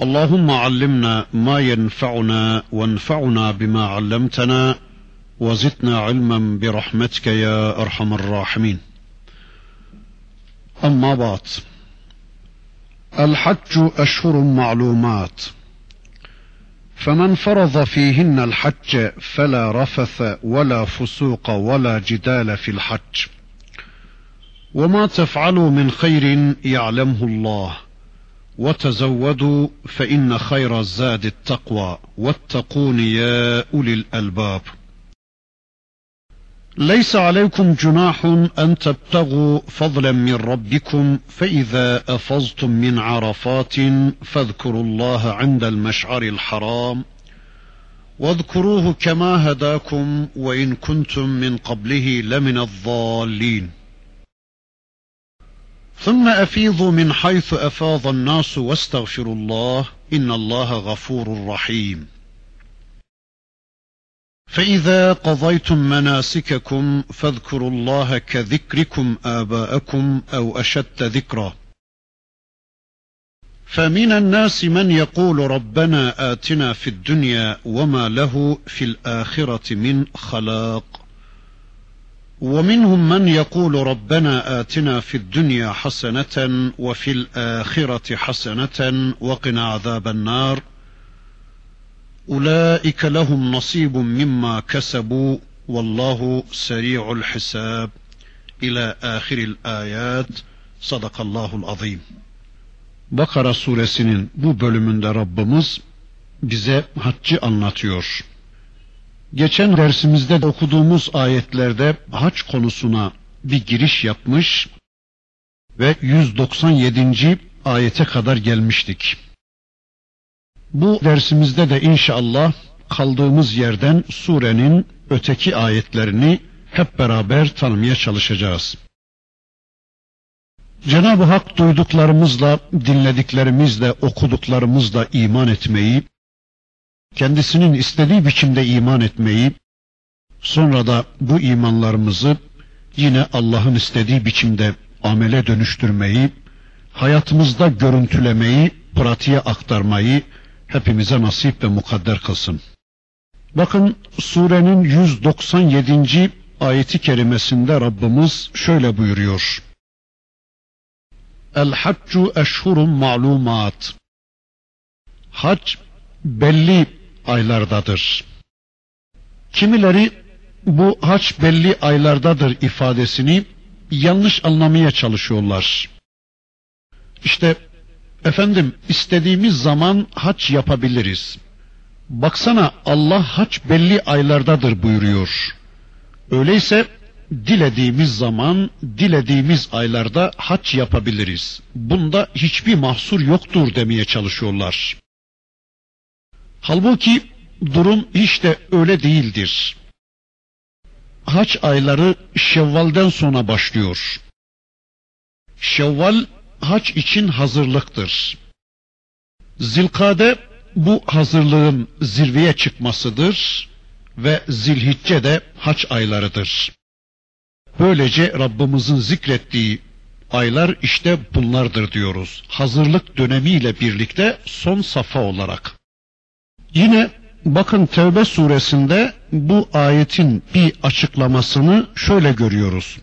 اللهم علمنا ما ينفعنا وانفعنا بما علمتنا وزدنا علما برحمتك يا أرحم الراحمين. أما بعد الحج أشهر معلومات. فمن فرض فيهن الحج فلا رفث ولا فسوق ولا جدال في الحج. وما تفعلوا من خير يعلمه الله. وتزودوا فإن خير الزاد التقوى واتقون يا أولي الألباب. ليس عليكم جناح أن تبتغوا فضلا من ربكم فإذا أفضتم من عرفات فاذكروا الله عند المشعر الحرام واذكروه كما هداكم وإن كنتم من قبله لمن الضالين. ثم أفيضوا من حيث أفاض الناس واستغفروا الله إن الله غفور رحيم. فإذا قضيتم مناسككم فاذكروا الله كذكركم آباءكم أو أشد ذكرا. فمن الناس من يقول ربنا آتنا في الدنيا وما له في الآخرة من خلاق. ومنهم من يقول ربنا آتنا في الدنيا حسنة وفي الآخرة حسنة وقنا عذاب النار. أولئك لهم نصيب مما كسبوا والله سريع الحساب. إلى آخر الآيات. صدق الله العظيم. Bakara suresinin bu bölümünde Rabbimiz bize haccı anlatıyor. Geçen dersimizde okuduğumuz ayetlerde haç konusuna bir giriş yapmış ve 197. ayete kadar gelmiştik. Bu dersimizde de inşallah kaldığımız yerden surenin öteki ayetlerini hep beraber tanımaya çalışacağız. Cenab-ı Hak duyduklarımızla, dinlediklerimizle, okuduklarımızla iman etmeyi, kendisinin istediği biçimde iman etmeyi, sonra da bu imanlarımızı yine Allah'ın istediği biçimde amele dönüştürmeyi, hayatımızda görüntülemeyi, pratiğe aktarmayı hepimize nasip ve mukadder kılsın. Bakın surenin 197. ayeti kerimesinde Rabbimiz şöyle buyuruyor. El haccu eşhurun ma'lumat. Hac belli aylardadır. Kimileri bu haç belli aylardadır ifadesini yanlış anlamaya çalışıyorlar. İşte efendim istediğimiz zaman haç yapabiliriz. Baksana Allah haç belli aylardadır buyuruyor. Öyleyse dilediğimiz zaman, dilediğimiz aylarda haç yapabiliriz. Bunda hiçbir mahsur yoktur demeye çalışıyorlar. Halbuki durum hiç de öyle değildir. Haç ayları Şevval'den sonra başlıyor. Şevval haç için hazırlıktır. Zilkade bu hazırlığın zirveye çıkmasıdır ve Zilhicce de haç aylarıdır. Böylece Rabbimizin zikrettiği aylar işte bunlardır diyoruz. Hazırlık dönemiyle birlikte son safa olarak. Yine bakın Tevbe suresinde bu ayetin bir açıklamasını şöyle görüyoruz.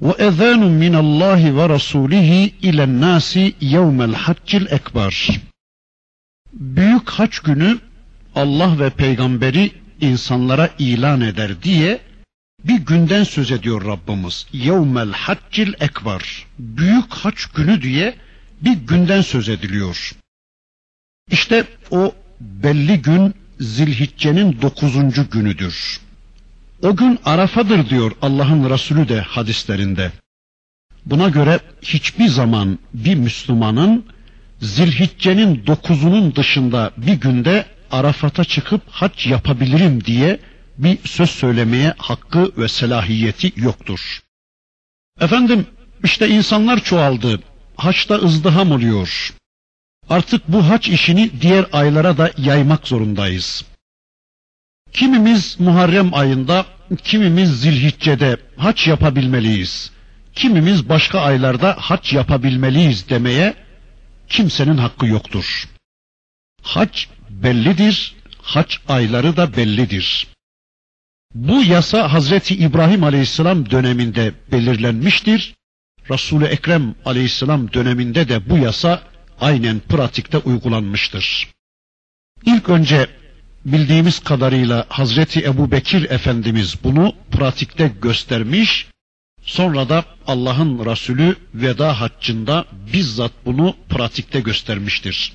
وَاَذَانٌ مِنَ اللّٰهِ وَرَسُولِهِ اِلَى النَّاسِ يَوْمَ الْحَجِّ الْاَكْبَرِ Büyük haç günü Allah ve peygamberi insanlara ilan eder diye bir günden söz ediyor Rabbimiz. Yevmel haccil ekber. Büyük haç günü diye bir günden söz ediliyor. İşte o belli gün Zilhicce'nin dokuzuncu günüdür. O gün Arafadır diyor Allah'ın Resulü de hadislerinde. Buna göre hiçbir zaman bir Müslümanın Zilhicce'nin dokuzunun dışında bir günde Arafat'a çıkıp hac yapabilirim diye bir söz söylemeye hakkı ve selahiyeti yoktur. Efendim işte insanlar çoğaldı. Haçta ızdiham oluyor. Artık bu haç işini diğer aylara da yaymak zorundayız. Kimimiz Muharrem ayında, kimimiz Zilhicce'de haç yapabilmeliyiz. Kimimiz başka aylarda haç yapabilmeliyiz demeye kimsenin hakkı yoktur. Hac bellidir, hac ayları da bellidir. Bu yasa Hazreti İbrahim Aleyhisselam döneminde belirlenmiştir. Resul-i Ekrem Aleyhisselam döneminde de bu yasa aynen pratikte uygulanmıştır. İlk önce bildiğimiz kadarıyla Hazreti Ebu Bekir Efendimiz bunu pratikte göstermiş, sonra da Allah'ın Resulü veda haccında bizzat bunu pratikte göstermiştir.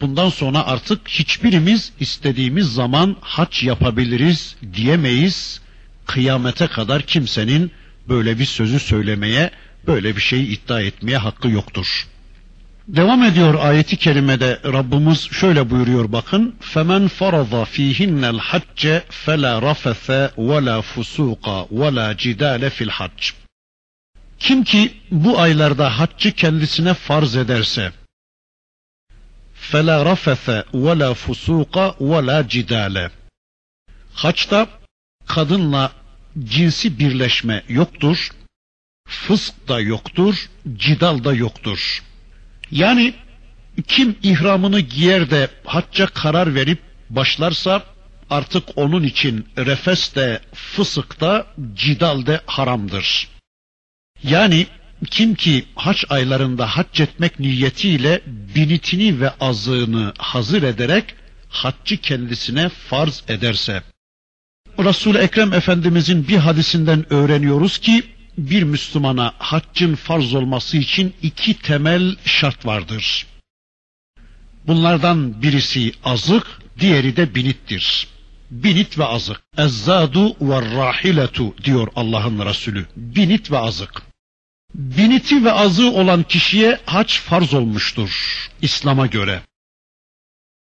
Bundan sonra artık hiçbirimiz istediğimiz zaman hac yapabiliriz diyemeyiz. Kıyamete kadar kimsenin böyle bir sözü söylemeye, böyle bir şeyi iddia etmeye hakkı yoktur. Devam ediyor ayeti kerimede Rabbimiz şöyle buyuruyor bakın. Femen farada fihinnel hacce fela rafese ve la fusuqa ve la cidale fil hac. Kim ki bu aylarda haccı kendisine farz ederse فَلَا رَفَثَ وَلَا فُسُوقَ وَلَا جِدَالَ Haçta kadınla cinsi birleşme yoktur, fısk da yoktur, cidal da yoktur. Yani kim ihramını giyer de hacca karar verip başlarsa artık onun için refes de fısık da cidal de haramdır. Yani kim ki haç aylarında hac etmek niyetiyle binitini ve azığını hazır ederek haccı kendisine farz ederse. Resul-i Ekrem Efendimizin bir hadisinden öğreniyoruz ki bir Müslümana haccın farz olması için iki temel şart vardır. Bunlardan birisi azık, diğeri de binittir. Binit ve azık. Ezzadu ve rahiletu diyor Allah'ın Resulü. Binit ve azık. Biniti ve azı olan kişiye hac farz olmuştur İslam'a göre.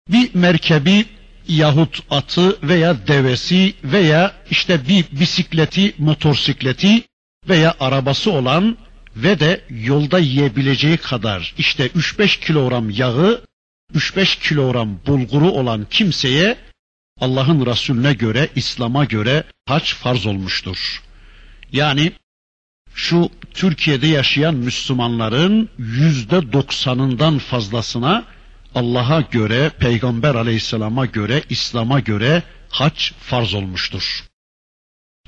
Bir merkebi yahut atı veya devesi veya işte bir bisikleti, motosikleti veya arabası olan ve de yolda yiyebileceği kadar işte 3-5 kilogram yağı, 3-5 kilogram bulguru olan kimseye Allah'ın Resulüne göre, İslam'a göre hac farz olmuştur. Yani şu Türkiye'de yaşayan Müslümanların yüzde doksanından fazlasına Allah'a göre, Peygamber aleyhisselama göre, İslam'a göre hac farz olmuştur.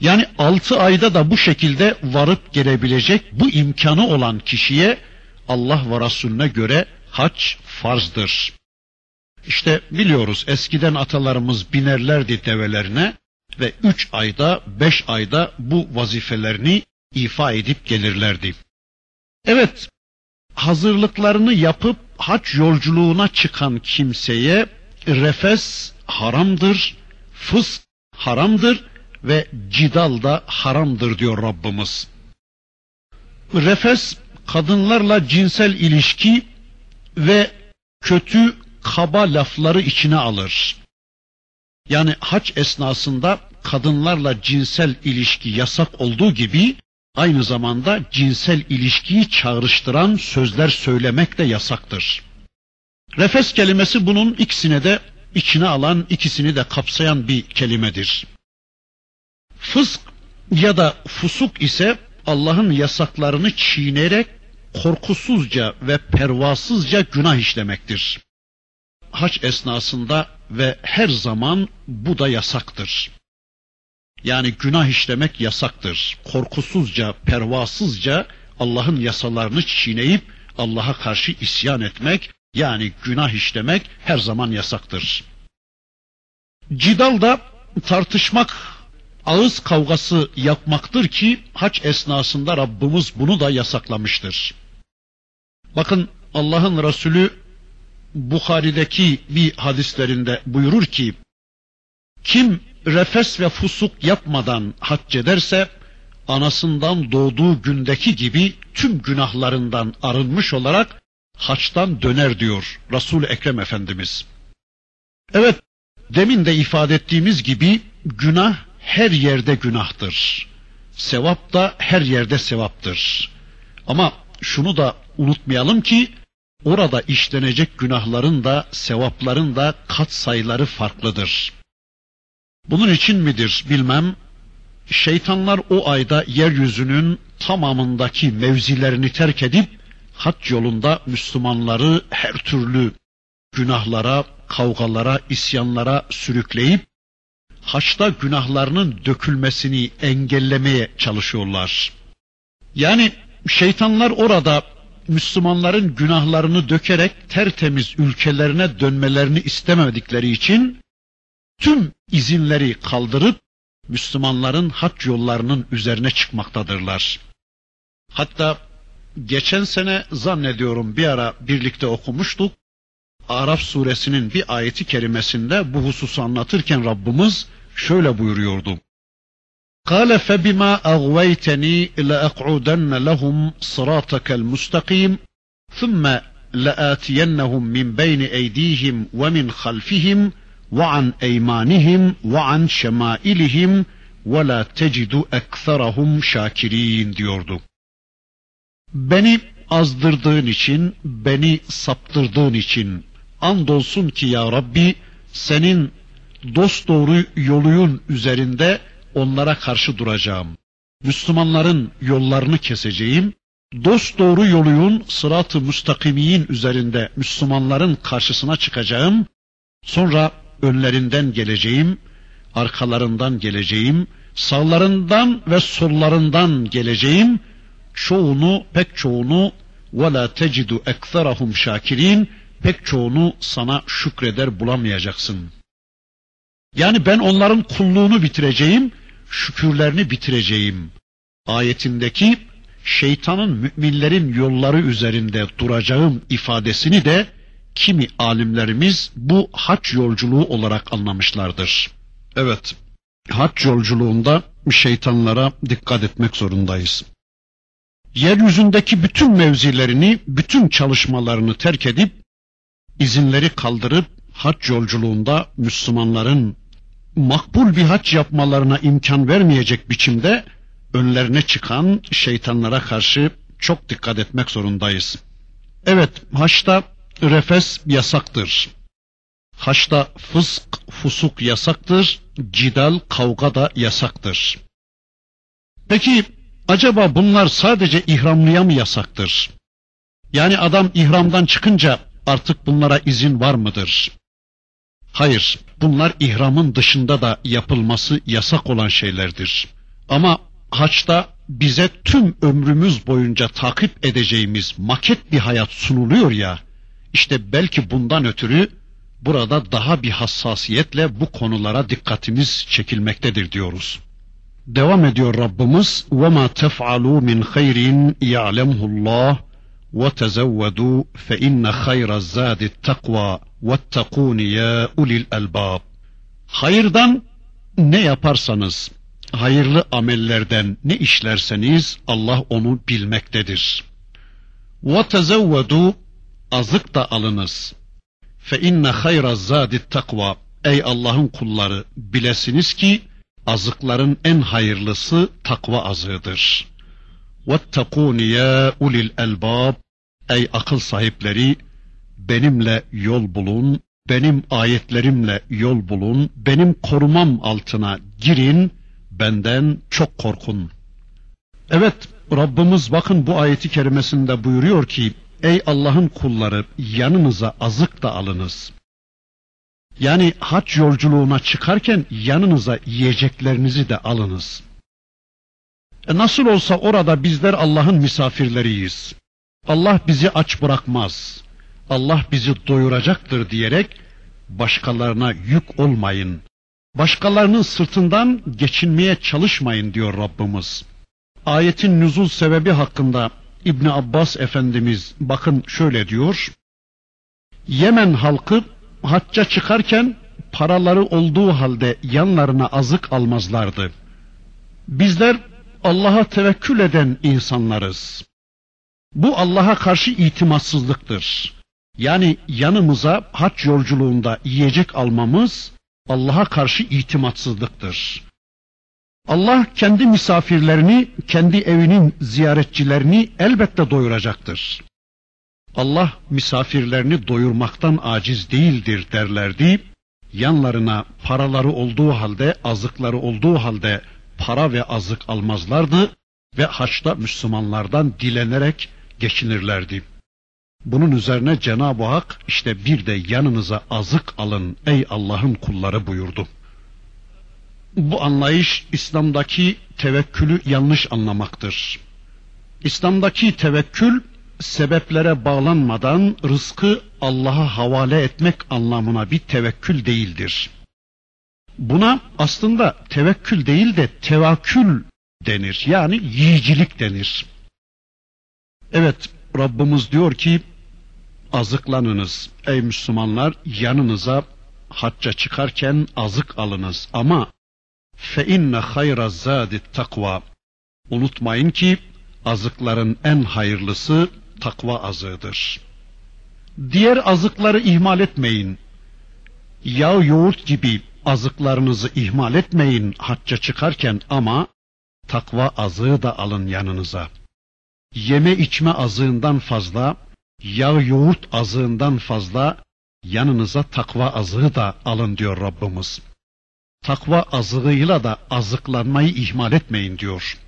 Yani altı ayda da bu şekilde varıp gelebilecek bu imkanı olan kişiye Allah ve Resulüne göre hac farzdır. İşte biliyoruz eskiden atalarımız binerlerdi develerine ve üç ayda, beş ayda bu vazifelerini ifa edip gelirlerdi. Evet, hazırlıklarını yapıp hac yolculuğuna çıkan kimseye refes haramdır, fısk haramdır ve cidal da haramdır diyor Rabbimiz. Refes kadınlarla cinsel ilişki ve kötü kaba lafları içine alır. Yani hac esnasında kadınlarla cinsel ilişki yasak olduğu gibi aynı zamanda cinsel ilişkiyi çağrıştıran sözler söylemek de yasaktır. Refes kelimesi bunun ikisine de içine alan, ikisini de kapsayan bir kelimedir. Fısk ya da fusuk ise Allah'ın yasaklarını çiğnerek korkusuzca ve pervasızca günah işlemektir. Haç esnasında ve her zaman bu da yasaktır. Yani günah işlemek yasaktır. Korkusuzca, pervasızca Allah'ın yasalarını çiğneyip Allah'a karşı isyan etmek, yani günah işlemek her zaman yasaktır. Cidal da tartışmak, ağız kavgası yapmaktır ki haç esnasında Rabbimiz bunu da yasaklamıştır. Bakın Allah'ın Resulü Bukhari'deki bir hadislerinde buyurur ki kim refes ve fusuk yapmadan hac ederse anasından doğduğu gündeki gibi tüm günahlarından arınmış olarak haçtan döner diyor Resul Ekrem Efendimiz. Evet, demin de ifade ettiğimiz gibi günah her yerde günahtır. Sevap da her yerde sevaptır. Ama şunu da unutmayalım ki orada işlenecek günahların da sevapların da kat sayıları farklıdır. Bunun için midir bilmem şeytanlar o ayda yeryüzünün tamamındaki mevzilerini terk edip hac yolunda Müslümanları her türlü günahlara, kavgalara, isyanlara sürükleyip haçta günahlarının dökülmesini engellemeye çalışıyorlar. Yani şeytanlar orada Müslümanların günahlarını dökerek tertemiz ülkelerine dönmelerini istemedikleri için tüm izinleri kaldırıp Müslümanların hac yollarının üzerine çıkmaktadırlar. Hatta geçen sene zannediyorum bir ara birlikte okumuştuk. Araf suresinin bir ayeti kerimesinde bu hususu anlatırken Rabbimiz şöyle buyuruyordu. قال فبما أغويتني لأقعدن لهم صراطك المستقيم ثم لآتينهم من بين أيديهم ومن خلفهم وعن أيمانهم وعن شمائلهم ولا تجد أكثرهم şakirin diyordu. Beni azdırdığın için, beni saptırdığın için andolsun ki ya Rabbi senin dost doğru yoluyun üzerinde onlara karşı duracağım. Müslümanların yollarını keseceğim. Dost doğru yoluyun sırat-ı müstakimiyin üzerinde Müslümanların karşısına çıkacağım. Sonra önlerinden geleceğim, arkalarından geleceğim, sağlarından ve sollarından geleceğim. Çoğunu, pek çoğunu وَلَا تَجِدُ اَكْثَرَهُمْ şakirin pek çoğunu sana şükreder bulamayacaksın. Yani ben onların kulluğunu bitireceğim, şükürlerini bitireceğim. Ayetindeki şeytanın müminlerin yolları üzerinde duracağım ifadesini de kimi alimlerimiz bu hac yolculuğu olarak anlamışlardır. Evet, hac yolculuğunda şeytanlara dikkat etmek zorundayız. Yeryüzündeki bütün mevzilerini, bütün çalışmalarını terk edip izinleri kaldırıp hac yolculuğunda Müslümanların makbul bir hac yapmalarına imkan vermeyecek biçimde önlerine çıkan şeytanlara karşı çok dikkat etmek zorundayız. Evet, haçta refes yasaktır. Haçta fısk, fusuk yasaktır, cidal, kavga da yasaktır. Peki acaba bunlar sadece ihramlıya mı yasaktır? Yani adam ihramdan çıkınca artık bunlara izin var mıdır? Hayır, bunlar ihramın dışında da yapılması yasak olan şeylerdir. Ama haçta bize tüm ömrümüz boyunca takip edeceğimiz maket bir hayat sunuluyor ya, işte belki bundan ötürü burada daha bir hassasiyetle bu konulara dikkatimiz çekilmektedir diyoruz. Devam ediyor Rabbimiz ve ma tef'alu min hayrin ya'lemullah وَتَزَوَّدُوا فَإِنَّ خَيْرَ الزَّادِ التَّقْوَى وَاتَّقُونِ يَا اُلِي الْأَلْبَابِ Hayırdan ne yaparsanız, hayırlı amellerden ne işlerseniz Allah onu bilmektedir. وَتَزَوَّدُوا Azık da alınız. فَاِنَّ خَيْرَ الزَّادِ التَّقْوَى Ey Allah'ın kulları bilesiniz ki azıkların en hayırlısı takva azığıdır. وَاتَّقُونِ يَا اُلِي الْاَلْبَابِ Ey akıl sahipleri benimle yol bulun, benim ayetlerimle yol bulun, benim korumam altına girin, benden çok korkun. Evet, Rabbimiz bakın bu ayeti kerimesinde buyuruyor ki, ey Allah'ın kulları yanınıza azık da alınız. Yani hac yolculuğuna çıkarken yanınıza yiyeceklerinizi de alınız. E nasıl olsa orada bizler Allah'ın misafirleriyiz. Allah bizi aç bırakmaz. Allah bizi doyuracaktır diyerek başkalarına yük olmayın. Başkalarının sırtından geçinmeye çalışmayın diyor Rabbimiz. Ayetin nüzul sebebi hakkında İbn Abbas Efendimiz bakın şöyle diyor. Yemen halkı hacca çıkarken paraları olduğu halde yanlarına azık almazlardı. Bizler Allah'a tevekkül eden insanlarız. Bu Allah'a karşı itimatsızlıktır. Yani yanımıza haç yolculuğunda yiyecek almamız Allah'a karşı itimatsızlıktır. Allah kendi misafirlerini, kendi evinin ziyaretçilerini elbette doyuracaktır. Allah misafirlerini doyurmaktan aciz değildir derlerdi. Yanlarına paraları olduğu halde, azıkları olduğu halde para ve azık almazlardı ve haçta Müslümanlardan dilenerek geçinirlerdi. Bunun üzerine Cenab-ı Hak işte bir de yanınıza azık alın ey Allah'ın kulları buyurdu. Bu anlayış İslam'daki tevekkülü yanlış anlamaktır. İslam'daki tevekkül sebeplere bağlanmadan rızkı Allah'a havale etmek anlamına bir tevekkül değildir. Buna aslında tevekkül değil de tevakkül denir. Yani yiyicilik denir. Evet Rabbimiz diyor ki azıklanınız ey Müslümanlar yanınıza hacca çıkarken azık alınız ama fe inne hayra zadi takva unutmayın ki azıkların en hayırlısı takva azığıdır. Diğer azıkları ihmal etmeyin. Yağ yoğurt gibi azıklarınızı ihmal etmeyin hacca çıkarken ama takva azığı da alın yanınıza. Yeme içme azığından fazla, yağ yoğurt azığından fazla yanınıza takva azığı da alın diyor Rabbimiz. Takva azığıyla da azıklanmayı ihmal etmeyin diyor.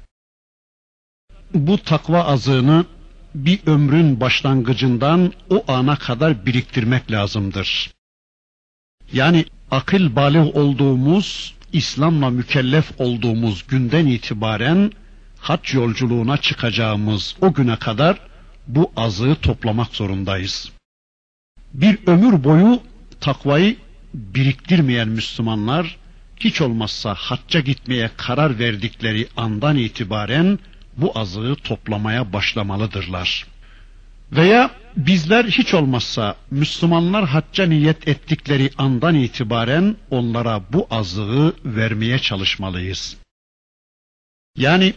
Bu takva azığını bir ömrün başlangıcından o ana kadar biriktirmek lazımdır. Yani akıl balih olduğumuz, İslam'la mükellef olduğumuz günden itibaren hac yolculuğuna çıkacağımız o güne kadar bu azığı toplamak zorundayız. Bir ömür boyu takvayı biriktirmeyen Müslümanlar hiç olmazsa hacca gitmeye karar verdikleri andan itibaren bu azığı toplamaya başlamalıdırlar. Veya bizler hiç olmazsa Müslümanlar hacca niyet ettikleri andan itibaren onlara bu azığı vermeye çalışmalıyız. Yani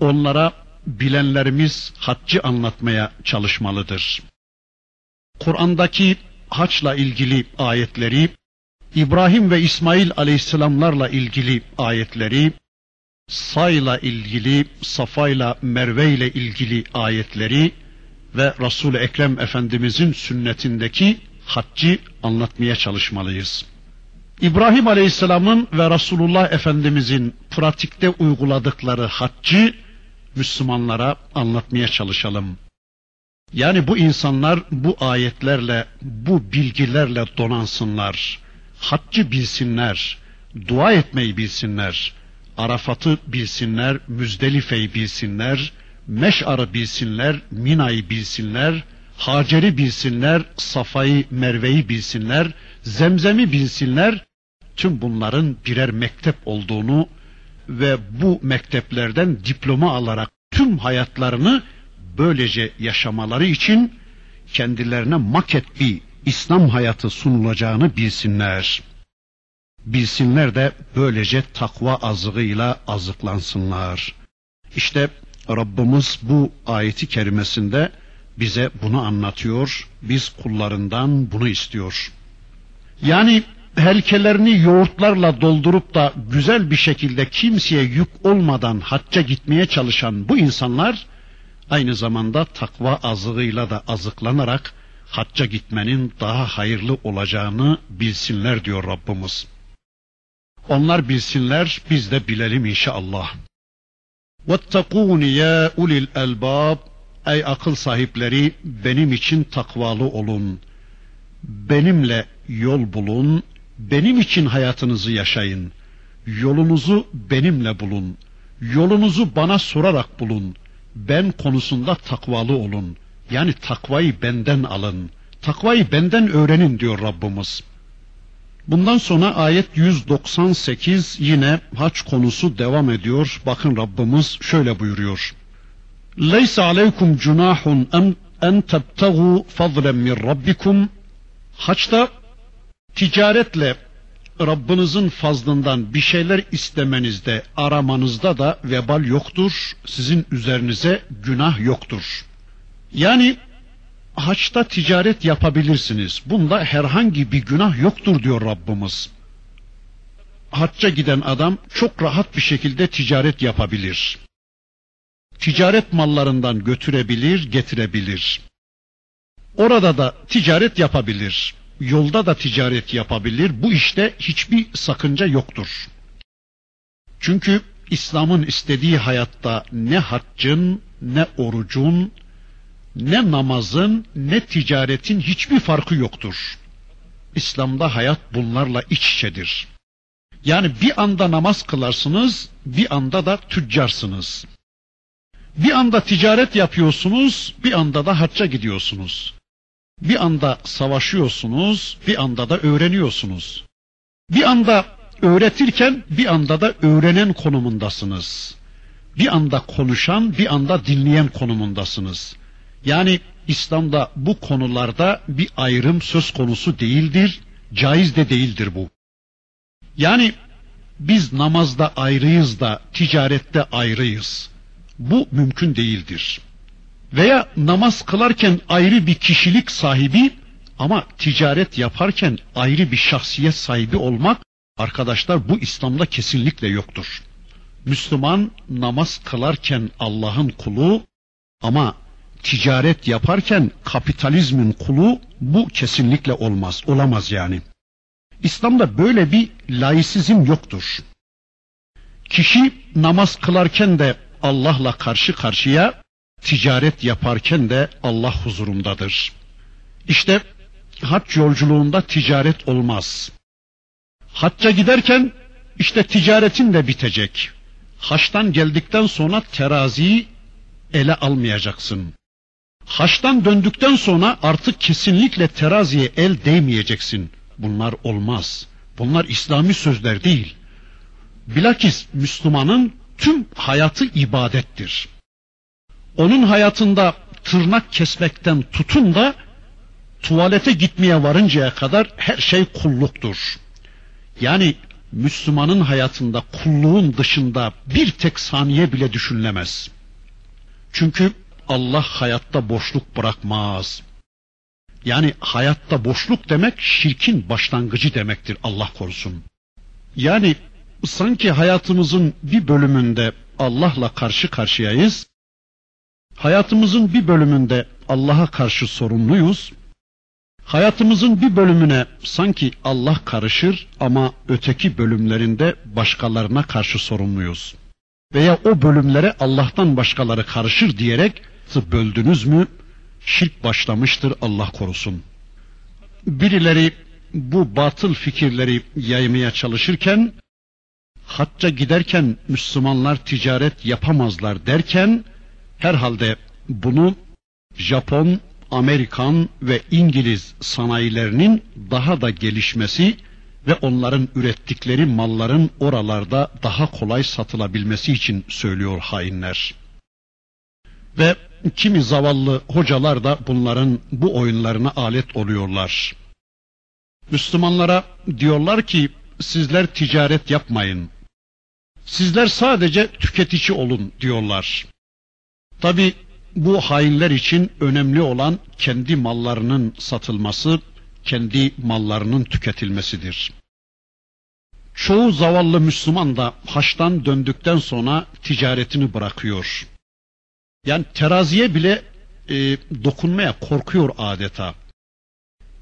onlara bilenlerimiz haccı anlatmaya çalışmalıdır. Kur'an'daki haçla ilgili ayetleri, İbrahim ve İsmail aleyhisselamlarla ilgili ayetleri, sayla ilgili, safayla, merve ile ilgili ayetleri ve Resul-i Ekrem Efendimizin sünnetindeki haccı anlatmaya çalışmalıyız. İbrahim Aleyhisselam'ın ve Resulullah Efendimizin pratikte uyguladıkları haccı Müslümanlara anlatmaya çalışalım. Yani bu insanlar bu ayetlerle, bu bilgilerle donansınlar. Haccı bilsinler, dua etmeyi bilsinler, Arafat'ı bilsinler, Müzdelife'yi bilsinler, Meş'ar'ı bilsinler, Mina'yı bilsinler, Hacer'i bilsinler, Safa'yı, Merve'yi bilsinler, Zemzem'i bilsinler, tüm bunların birer mektep olduğunu ve bu mekteplerden diploma alarak tüm hayatlarını böylece yaşamaları için kendilerine maket bir İslam hayatı sunulacağını bilsinler. Bilsinler de böylece takva azığıyla azıklansınlar. İşte Rabbimiz bu ayeti kerimesinde bize bunu anlatıyor. Biz kullarından bunu istiyor. Yani helkelerini yoğurtlarla doldurup da güzel bir şekilde kimseye yük olmadan hacca gitmeye çalışan bu insanlar aynı zamanda takva azığıyla da azıklanarak hacca gitmenin daha hayırlı olacağını bilsinler diyor Rabbimiz. Onlar bilsinler, biz de bilelim inşallah. وَاتَّقُونِ يَا اُلِي الْاَلْبَابِ Ey akıl sahipleri benim için takvalı olun. Benimle yol bulun, benim için hayatınızı yaşayın. Yolunuzu benimle bulun. Yolunuzu bana sorarak bulun. Ben konusunda takvalı olun. Yani takvayı benden alın. Takvayı benden öğrenin diyor Rabbimiz. Bundan sonra ayet 198 yine haç konusu devam ediyor. Bakın Rabbimiz şöyle buyuruyor. Leysa aleykum cunahun en, tebtegu fadlen min rabbikum. Haçta ticaretle Rabbinizin fazlından bir şeyler istemenizde, aramanızda da vebal yoktur. Sizin üzerinize günah yoktur. Yani haçta ticaret yapabilirsiniz. Bunda herhangi bir günah yoktur diyor Rabbimiz. Hacca giden adam çok rahat bir şekilde ticaret yapabilir. Ticaret mallarından götürebilir, getirebilir. Orada da ticaret yapabilir. Yolda da ticaret yapabilir. Bu işte hiçbir sakınca yoktur. Çünkü İslam'ın istediği hayatta ne haccın, ne orucun, ne namazın, ne ticaretin hiçbir farkı yoktur. İslam'da hayat bunlarla iç içedir. Yani bir anda namaz kılarsınız, bir anda da tüccarsınız. Bir anda ticaret yapıyorsunuz, bir anda da hacca gidiyorsunuz. Bir anda savaşıyorsunuz, bir anda da öğreniyorsunuz. Bir anda öğretirken bir anda da öğrenen konumundasınız. Bir anda konuşan, bir anda dinleyen konumundasınız. Yani İslam'da bu konularda bir ayrım söz konusu değildir, caiz de değildir bu. Yani biz namazda ayrıyız da ticarette ayrıyız. Bu mümkün değildir. Veya namaz kılarken ayrı bir kişilik sahibi ama ticaret yaparken ayrı bir şahsiyet sahibi olmak arkadaşlar bu İslam'da kesinlikle yoktur. Müslüman namaz kılarken Allah'ın kulu ama ticaret yaparken kapitalizmin kulu bu kesinlikle olmaz, olamaz yani. İslam'da böyle bir laisizm yoktur. Kişi namaz kılarken de Allah'la karşı karşıya, ticaret yaparken de Allah huzurundadır. İşte hac yolculuğunda ticaret olmaz. Hacca giderken işte ticaretin de bitecek. Haçtan geldikten sonra teraziyi ele almayacaksın. Haçtan döndükten sonra artık kesinlikle teraziye el değmeyeceksin. Bunlar olmaz. Bunlar İslami sözler değil. Bilakis Müslümanın tüm hayatı ibadettir. Onun hayatında tırnak kesmekten tutun da tuvalete gitmeye varıncaya kadar her şey kulluktur. Yani Müslümanın hayatında kulluğun dışında bir tek saniye bile düşünülemez. Çünkü Allah hayatta boşluk bırakmaz. Yani hayatta boşluk demek şirkin başlangıcı demektir Allah korusun. Yani sanki hayatımızın bir bölümünde Allah'la karşı karşıyayız. Hayatımızın bir bölümünde Allah'a karşı sorumluyuz. Hayatımızın bir bölümüne sanki Allah karışır ama öteki bölümlerinde başkalarına karşı sorumluyuz. Veya o bölümlere Allah'tan başkaları karışır diyerek böldünüz mü şirk başlamıştır Allah korusun. Birileri bu batıl fikirleri yaymaya çalışırken hacca giderken Müslümanlar ticaret yapamazlar derken herhalde bunu Japon, Amerikan ve İngiliz sanayilerinin daha da gelişmesi ve onların ürettikleri malların oralarda daha kolay satılabilmesi için söylüyor hainler. Ve kimi zavallı hocalar da bunların bu oyunlarına alet oluyorlar. Müslümanlara diyorlar ki sizler ticaret yapmayın. Sizler sadece tüketici olun diyorlar. Tabi bu hainler için önemli olan kendi mallarının satılması, kendi mallarının tüketilmesidir. Çoğu zavallı Müslüman da haçtan döndükten sonra ticaretini bırakıyor. Yani teraziye bile e, dokunmaya korkuyor adeta.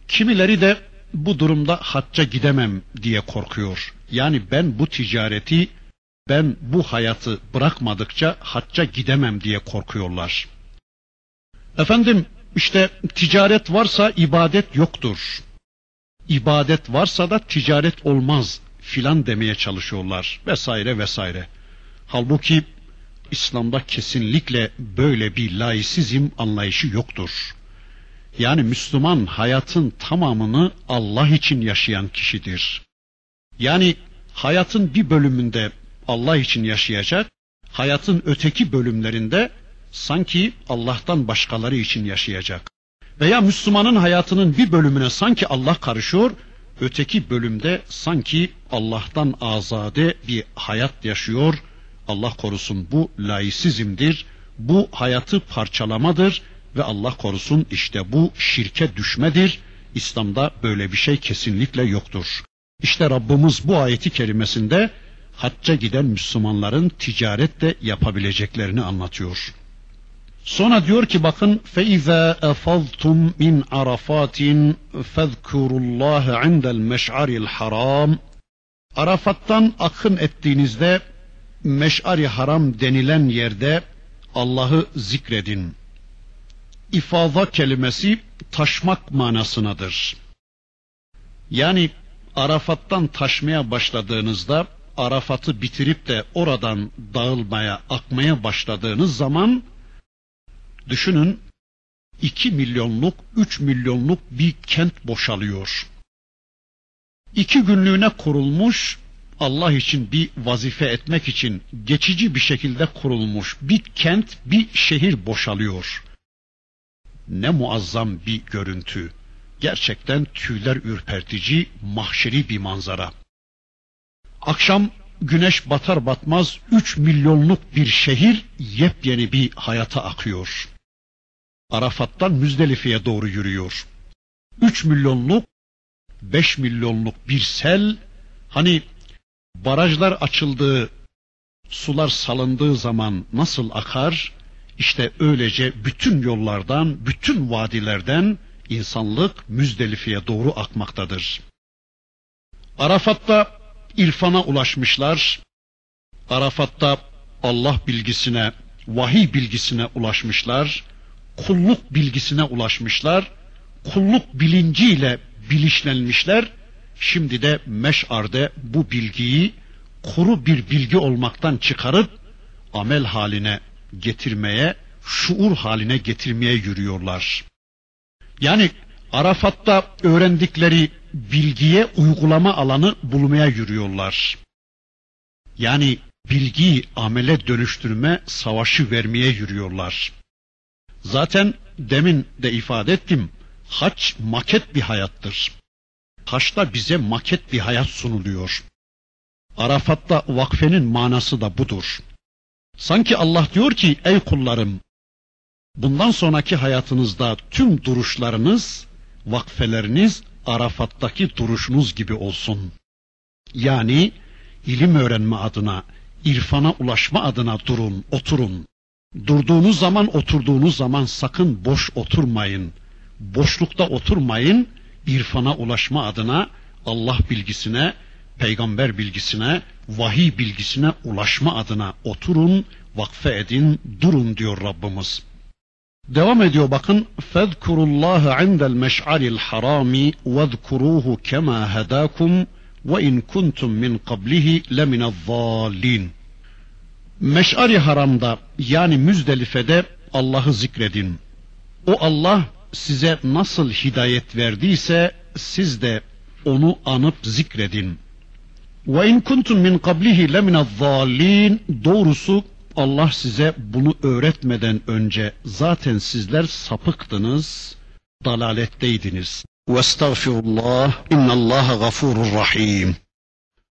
Kimileri de bu durumda hacca gidemem diye korkuyor. Yani ben bu ticareti, ben bu hayatı bırakmadıkça hacca gidemem diye korkuyorlar. Efendim işte ticaret varsa ibadet yoktur. İbadet varsa da ticaret olmaz filan demeye çalışıyorlar vesaire vesaire. Halbuki İslam'da kesinlikle böyle bir laisizm anlayışı yoktur. Yani Müslüman hayatın tamamını Allah için yaşayan kişidir. Yani hayatın bir bölümünde Allah için yaşayacak, hayatın öteki bölümlerinde sanki Allah'tan başkaları için yaşayacak. Veya Müslümanın hayatının bir bölümüne sanki Allah karışıyor, öteki bölümde sanki Allah'tan azade bir hayat yaşıyor, Allah korusun bu laisizmdir, bu hayatı parçalamadır Ve Allah korusun işte bu şirke düşmedir. İslam'da böyle bir şey kesinlikle yoktur. İşte Rabbimiz bu ayeti kerimesinde hacca giden Müslümanların ticaretle yapabileceklerini anlatıyor. Sonra diyor ki bakın feiza afaltum min arafatin fezkurullaha indel meş'aril haram Arafat'tan akın ettiğinizde meş'ari haram denilen yerde Allah'ı zikredin. İfaza kelimesi taşmak manasınadır. Yani Arafat'tan taşmaya başladığınızda Arafat'ı bitirip de oradan dağılmaya, akmaya başladığınız zaman düşünün 2 milyonluk, 3 milyonluk bir kent boşalıyor. İki günlüğüne kurulmuş, Allah için bir vazife etmek için geçici bir şekilde kurulmuş bir kent, bir şehir boşalıyor. Ne muazzam bir görüntü. Gerçekten tüyler ürpertici, mahşeri bir manzara. Akşam güneş batar batmaz 3 milyonluk bir şehir yepyeni bir hayata akıyor. Arafat'tan Müzdelife'ye doğru yürüyor. 3 milyonluk, 5 milyonluk bir sel, hani barajlar açıldığı, sular salındığı zaman nasıl akar? İşte öylece bütün yollardan, bütün vadilerden insanlık Müzdelife'ye doğru akmaktadır. Arafat'ta irfana ulaşmışlar. Arafat'ta Allah bilgisine, vahiy bilgisine ulaşmışlar. Kulluk bilgisine ulaşmışlar. Kulluk bilinciyle bilişlenmişler. Şimdi de meş'arde bu bilgiyi kuru bir bilgi olmaktan çıkarıp amel haline getirmeye, şuur haline getirmeye yürüyorlar. Yani Arafat'ta öğrendikleri bilgiye uygulama alanı bulmaya yürüyorlar. Yani bilgiyi amele dönüştürme savaşı vermeye yürüyorlar. Zaten demin de ifade ettim. Haç maket bir hayattır. Haçta bize maket bir hayat sunuluyor. Arafat'ta vakfenin manası da budur. Sanki Allah diyor ki ey kullarım bundan sonraki hayatınızda tüm duruşlarınız, vakfeleriniz Arafat'taki duruşunuz gibi olsun. Yani ilim öğrenme adına, irfana ulaşma adına durun, oturun. Durduğunuz zaman, oturduğunuz zaman sakın boş oturmayın. Boşlukta oturmayın. İrfana ulaşma adına Allah bilgisine, peygamber bilgisine, vahiy bilgisine ulaşma adına oturun, vakfe edin, durun diyor Rabbimiz. Devam ediyor bakın. Fezkurullaha indel meş'aril harami vezkuruhu kema hedakum ve in kuntum min qablihi leminez-zallin. Meş'ari haramda yani Müzdelife'de Allah'ı zikredin. O Allah size nasıl hidayet verdiyse siz de onu anıp zikredin. Ve in kuntum min qablihi leminez-zallin. Doğrusu Allah size bunu öğretmeden önce zaten sizler sapıktınız, dalaletteydiniz. Vestağfirullah, innallaha gafurur rahim.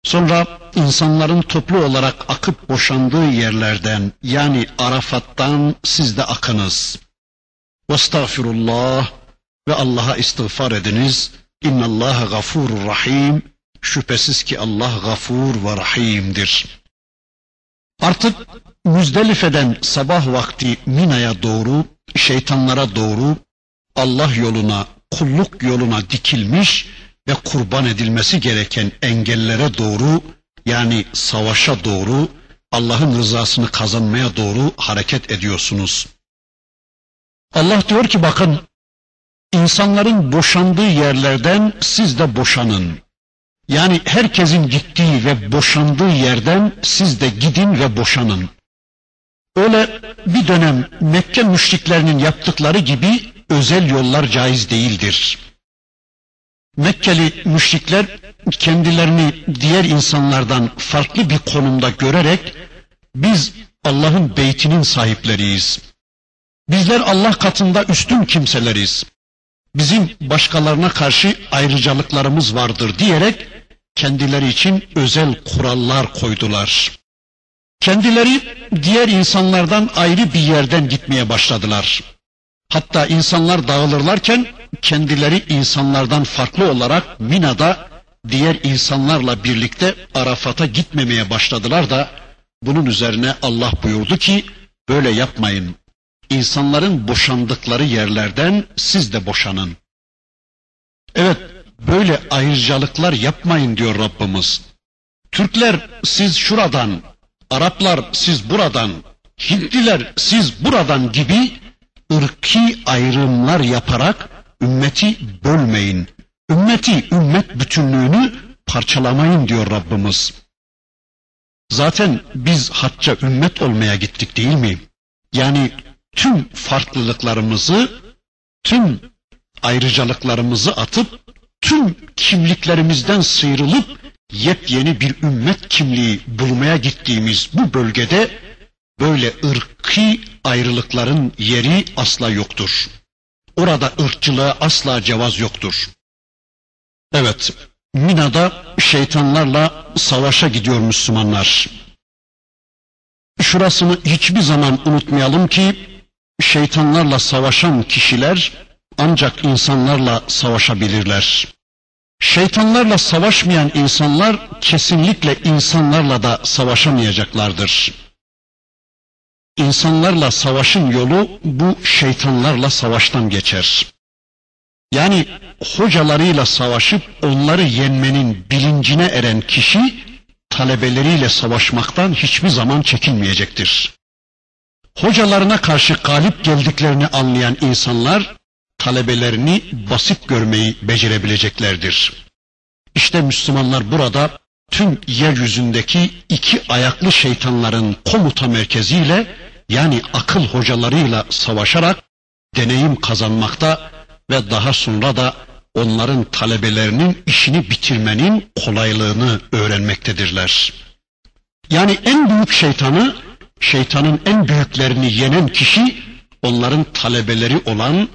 Sonra insanların toplu olarak akıp boşandığı yerlerden yani Arafat'tan siz de akınız. Vestağfirullah ve Allah'a istiğfar ediniz. İnnallaha gafurur rahim. Şüphesiz ki Allah gafur ve rahimdir. Artık Müzdelife'den sabah vakti Mina'ya doğru, şeytanlara doğru, Allah yoluna, kulluk yoluna dikilmiş ve kurban edilmesi gereken engellere doğru, yani savaşa doğru, Allah'ın rızasını kazanmaya doğru hareket ediyorsunuz. Allah diyor ki bakın, insanların boşandığı yerlerden siz de boşanın. Yani herkesin gittiği ve boşandığı yerden siz de gidin ve boşanın. Öyle bir dönem Mekke müşriklerinin yaptıkları gibi özel yollar caiz değildir. Mekkeli müşrikler kendilerini diğer insanlardan farklı bir konumda görerek biz Allah'ın beytinin sahipleriyiz. Bizler Allah katında üstün kimseleriz. Bizim başkalarına karşı ayrıcalıklarımız vardır diyerek kendileri için özel kurallar koydular. Kendileri diğer insanlardan ayrı bir yerden gitmeye başladılar. Hatta insanlar dağılırlarken kendileri insanlardan farklı olarak Mina'da diğer insanlarla birlikte Arafat'a gitmemeye başladılar da bunun üzerine Allah buyurdu ki böyle yapmayın. İnsanların boşandıkları yerlerden siz de boşanın. Evet böyle ayrıcalıklar yapmayın diyor Rabbimiz. Türkler siz şuradan, Araplar siz buradan, Hintliler siz buradan gibi ırki ayrımlar yaparak ümmeti bölmeyin. Ümmeti, ümmet bütünlüğünü parçalamayın diyor Rabbimiz. Zaten biz hacca ümmet olmaya gittik değil mi? Yani tüm farklılıklarımızı, tüm ayrıcalıklarımızı atıp, tüm kimliklerimizden sıyrılıp yepyeni bir ümmet kimliği bulmaya gittiğimiz bu bölgede böyle ırkı ayrılıkların yeri asla yoktur. Orada ırkçılığa asla cevaz yoktur. Evet, Mina'da şeytanlarla savaşa gidiyor Müslümanlar. Şurasını hiçbir zaman unutmayalım ki şeytanlarla savaşan kişiler ancak insanlarla savaşabilirler. Şeytanlarla savaşmayan insanlar kesinlikle insanlarla da savaşamayacaklardır. İnsanlarla savaşın yolu bu şeytanlarla savaştan geçer. Yani hocalarıyla savaşıp onları yenmenin bilincine eren kişi talebeleriyle savaşmaktan hiçbir zaman çekinmeyecektir. Hocalarına karşı galip geldiklerini anlayan insanlar talebelerini basit görmeyi becerebileceklerdir. İşte Müslümanlar burada tüm yeryüzündeki iki ayaklı şeytanların komuta merkeziyle yani akıl hocalarıyla savaşarak deneyim kazanmakta ve daha sonra da onların talebelerinin işini bitirmenin kolaylığını öğrenmektedirler. Yani en büyük şeytanı, şeytanın en büyüklerini yenen kişi onların talebeleri olan,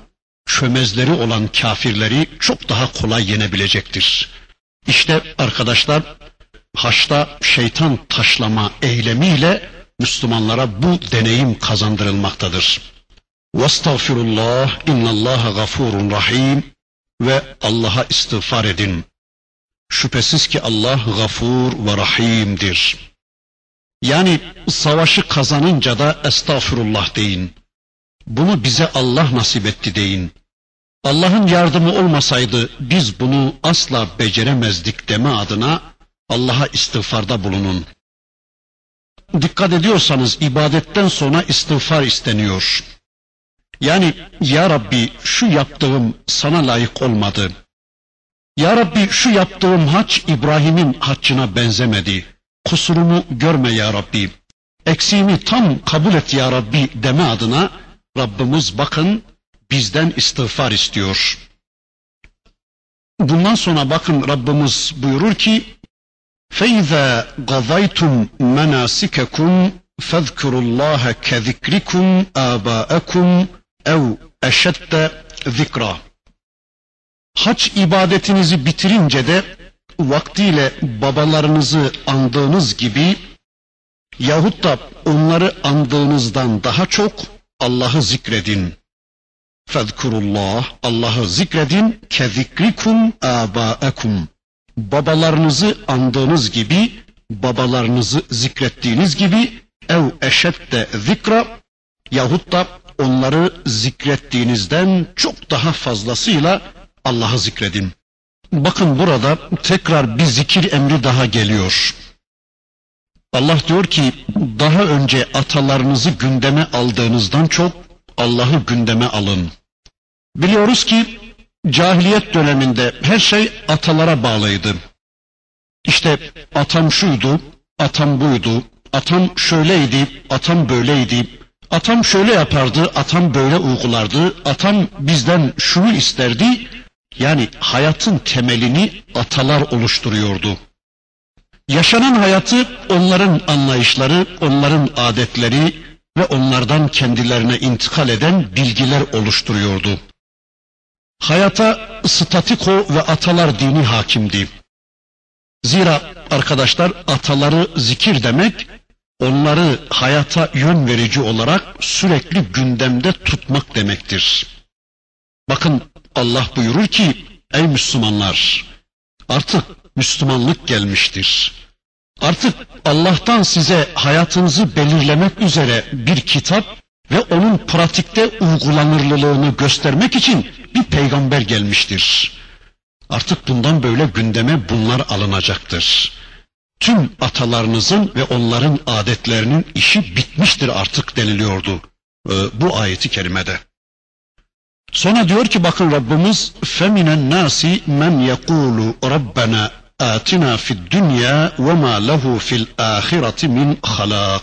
çömezleri olan kafirleri çok daha kolay yenebilecektir. İşte arkadaşlar haçta şeytan taşlama eylemiyle Müslümanlara bu deneyim kazandırılmaktadır. Vestağfirullah innallaha gafurun rahim ve Allah'a istiğfar edin. Şüphesiz ki Allah gafur ve rahimdir. Yani savaşı kazanınca da estağfurullah deyin. Bunu bize Allah nasip etti deyin. Allah'ın yardımı olmasaydı biz bunu asla beceremezdik deme adına Allah'a istiğfarda bulunun. Dikkat ediyorsanız ibadetten sonra istiğfar isteniyor. Yani ya Rabbi şu yaptığım sana layık olmadı. Ya Rabbi şu yaptığım haç İbrahim'in haccına benzemedi Kusurumu görme ya Rabbi. Eksiğimi tam kabul et ya Rabbi deme adına Rabbimiz bakın bizden istiğfar istiyor. Bundan sonra bakın Rabbimiz buyurur ki فَاِذَا قَضَيْتُمْ مَنَاسِكَكُمْ فَاذْكُرُوا اللّٰهَ كَذِكْرِكُمْ آبَاءَكُمْ ev eşedde zikra. Hac ibadetinizi bitirince de vaktiyle babalarınızı andığınız gibi yahut da onları andığınızdan daha çok Allah'ı zikredin. Fezkurullah, Allah'ı zikredin, kezikrikum âbâekum. Babalarınızı andığınız gibi, babalarınızı zikrettiğiniz gibi, ev eşedde zikra, yahut da onları zikrettiğinizden çok daha fazlasıyla Allah'ı zikredin. Bakın burada tekrar bir zikir emri daha geliyor. Allah diyor ki daha önce atalarınızı gündeme aldığınızdan çok Allah'ı gündeme alın. Biliyoruz ki cahiliyet döneminde her şey atalara bağlıydı. İşte atam şuydu, atam buydu, atam şöyleydi, atam böyleydi, Atam şöyle yapardı, atam böyle uygulardı, atam bizden şunu isterdi. Yani hayatın temelini atalar oluşturuyordu. Yaşanan hayatı onların anlayışları, onların adetleri ve onlardan kendilerine intikal eden bilgiler oluşturuyordu. Hayata statiko ve atalar dini hakimdi. Zira arkadaşlar ataları zikir demek onları hayata yön verici olarak sürekli gündemde tutmak demektir. Bakın Allah buyurur ki ey Müslümanlar artık Müslümanlık gelmiştir. Artık Allah'tan size hayatınızı belirlemek üzere bir kitap ve onun pratikte uygulanırlılığını göstermek için bir peygamber gelmiştir. Artık bundan böyle gündeme bunlar alınacaktır. Tüm atalarınızın ve onların adetlerinin işi bitmiştir artık deniliyordu e, bu ayeti kerimede. Sonra diyor ki bakın Rabbimiz nasi men yekulu rabbena atina fid dünya ve ma lehu fil ahireti min halak.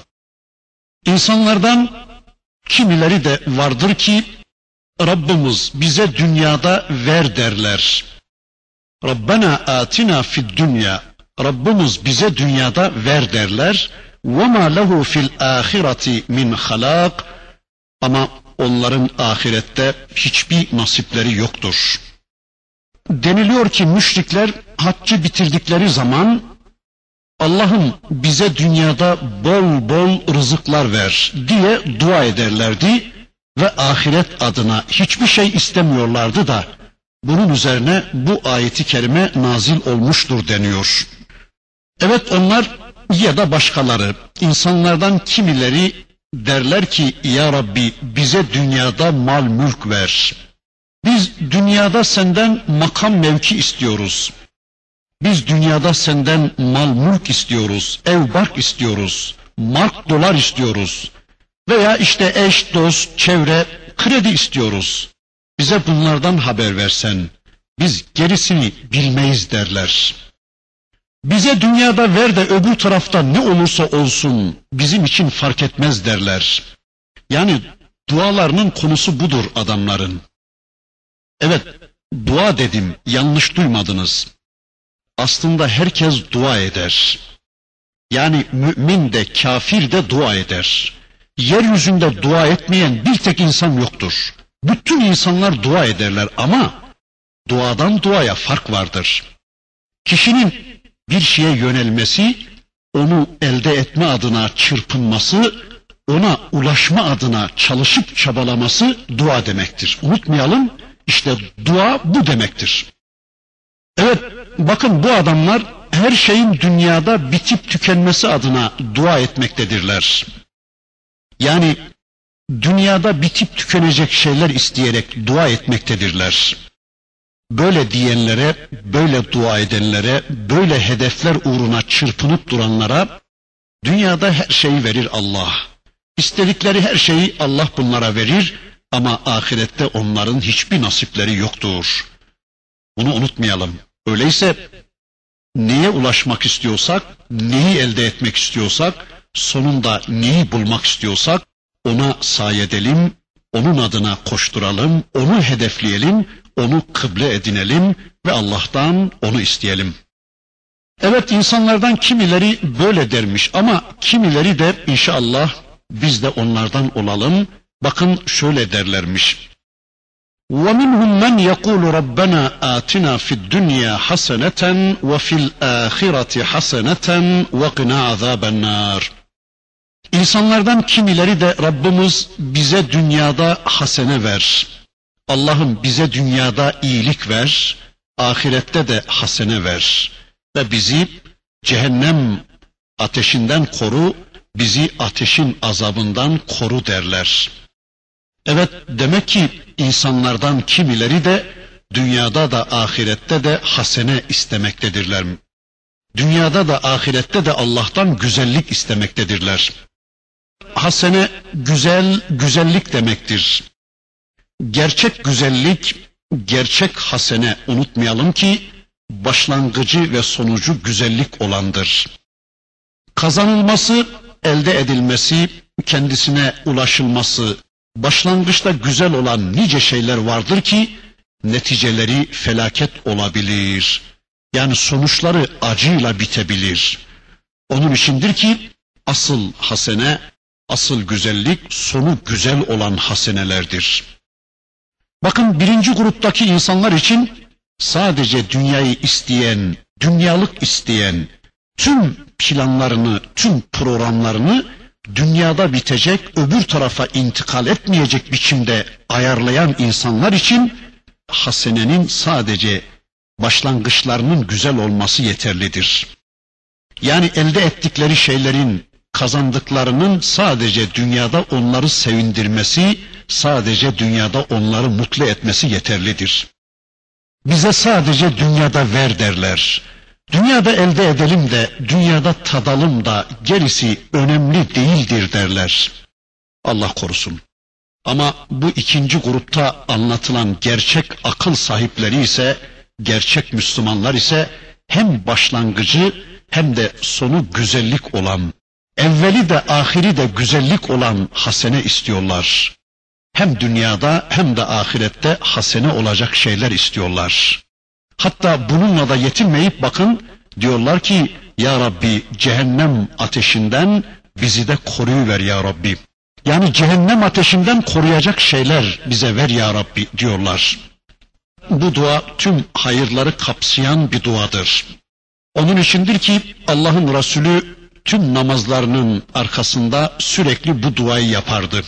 İnsanlardan kimileri de vardır ki Rabbimiz bize dünyada ver derler. Rabbena atina fid dünya. Rabbimiz bize dünyada ver derler. Ve ma lehu fil ahireti min halak. Ama onların ahirette hiçbir nasipleri yoktur. Deniliyor ki müşrikler haccı bitirdikleri zaman Allah'ım bize dünyada bol bol rızıklar ver diye dua ederlerdi ve ahiret adına hiçbir şey istemiyorlardı da bunun üzerine bu ayeti kerime nazil olmuştur deniyor. Evet onlar ya da başkaları insanlardan kimileri derler ki ya Rabbi bize dünyada mal mülk ver. Biz dünyada senden makam mevki istiyoruz. Biz dünyada senden mal mülk istiyoruz, ev bark istiyoruz, mark dolar istiyoruz. Veya işte eş, dost, çevre, kredi istiyoruz. Bize bunlardan haber versen, biz gerisini bilmeyiz derler. Bize dünyada ver de öbür tarafta ne olursa olsun bizim için fark etmez derler. Yani dualarının konusu budur adamların. Evet, dua dedim, yanlış duymadınız. Aslında herkes dua eder. Yani mümin de kafir de dua eder. Yeryüzünde dua etmeyen bir tek insan yoktur. Bütün insanlar dua ederler ama duadan duaya fark vardır. Kişinin bir şeye yönelmesi, onu elde etme adına çırpınması, ona ulaşma adına çalışıp çabalaması dua demektir. Unutmayalım, işte dua bu demektir. Evet, bakın bu adamlar her şeyin dünyada bitip tükenmesi adına dua etmektedirler. Yani dünyada bitip tükenecek şeyler isteyerek dua etmektedirler. Böyle diyenlere, böyle dua edenlere, böyle hedefler uğruna çırpınıp duranlara dünyada her şeyi verir Allah. İstedikleri her şeyi Allah bunlara verir ama ahirette onların hiçbir nasipleri yoktur. Bunu unutmayalım. Öyleyse neye ulaşmak istiyorsak, neyi elde etmek istiyorsak, sonunda neyi bulmak istiyorsak ona sayedelim, onun adına koşturalım, onu hedefleyelim, onu kıble edinelim ve Allah'tan onu isteyelim. Evet insanlardan kimileri böyle dermiş ama kimileri de inşallah biz de onlardan olalım. Bakın şöyle derlermiş. وَمِنْهُمْ مَنْ يَقُولُ رَبَّنَا آتِنَا فِي الدُّنْيَا حَسَنَةً وَفِي الْآخِرَةِ حَسَنَةً وَقِنَا عَذَابَ النَّارِ İnsanlardan kimileri de Rabbimiz bize dünyada hasene ver. Allah'ım bize dünyada iyilik ver, ahirette de hasene ver ve bizi cehennem ateşinden koru, bizi ateşin azabından koru derler. Evet demek ki insanlardan kimileri de dünyada da ahirette de hasene istemektedirler. Dünyada da ahirette de Allah'tan güzellik istemektedirler. Hasene güzel, güzellik demektir. Gerçek güzellik, gerçek hasene unutmayalım ki başlangıcı ve sonucu güzellik olandır. Kazanılması, elde edilmesi, kendisine ulaşılması, başlangıçta güzel olan nice şeyler vardır ki neticeleri felaket olabilir. Yani sonuçları acıyla bitebilir. Onun içindir ki asıl hasene, asıl güzellik sonu güzel olan hasenelerdir. Bakın birinci gruptaki insanlar için sadece dünyayı isteyen, dünyalık isteyen, tüm planlarını, tüm programlarını dünyada bitecek, öbür tarafa intikal etmeyecek biçimde ayarlayan insanlar için hasenenin sadece başlangıçlarının güzel olması yeterlidir. Yani elde ettikleri şeylerin kazandıklarının sadece dünyada onları sevindirmesi, sadece dünyada onları mutlu etmesi yeterlidir. Bize sadece dünyada ver derler. Dünyada elde edelim de, dünyada tadalım da gerisi önemli değildir derler. Allah korusun. Ama bu ikinci grupta anlatılan gerçek akıl sahipleri ise, gerçek Müslümanlar ise hem başlangıcı hem de sonu güzellik olan, evveli de ahiri de güzellik olan hasene istiyorlar. Hem dünyada hem de ahirette hasene olacak şeyler istiyorlar. Hatta bununla da yetinmeyip bakın diyorlar ki ya Rabbi cehennem ateşinden bizi de koruyuver ya Rabbi. Yani cehennem ateşinden koruyacak şeyler bize ver ya Rabbi diyorlar. Bu dua tüm hayırları kapsayan bir duadır. Onun içindir ki Allah'ın Resulü tüm namazlarının arkasında sürekli bu duayı yapardı.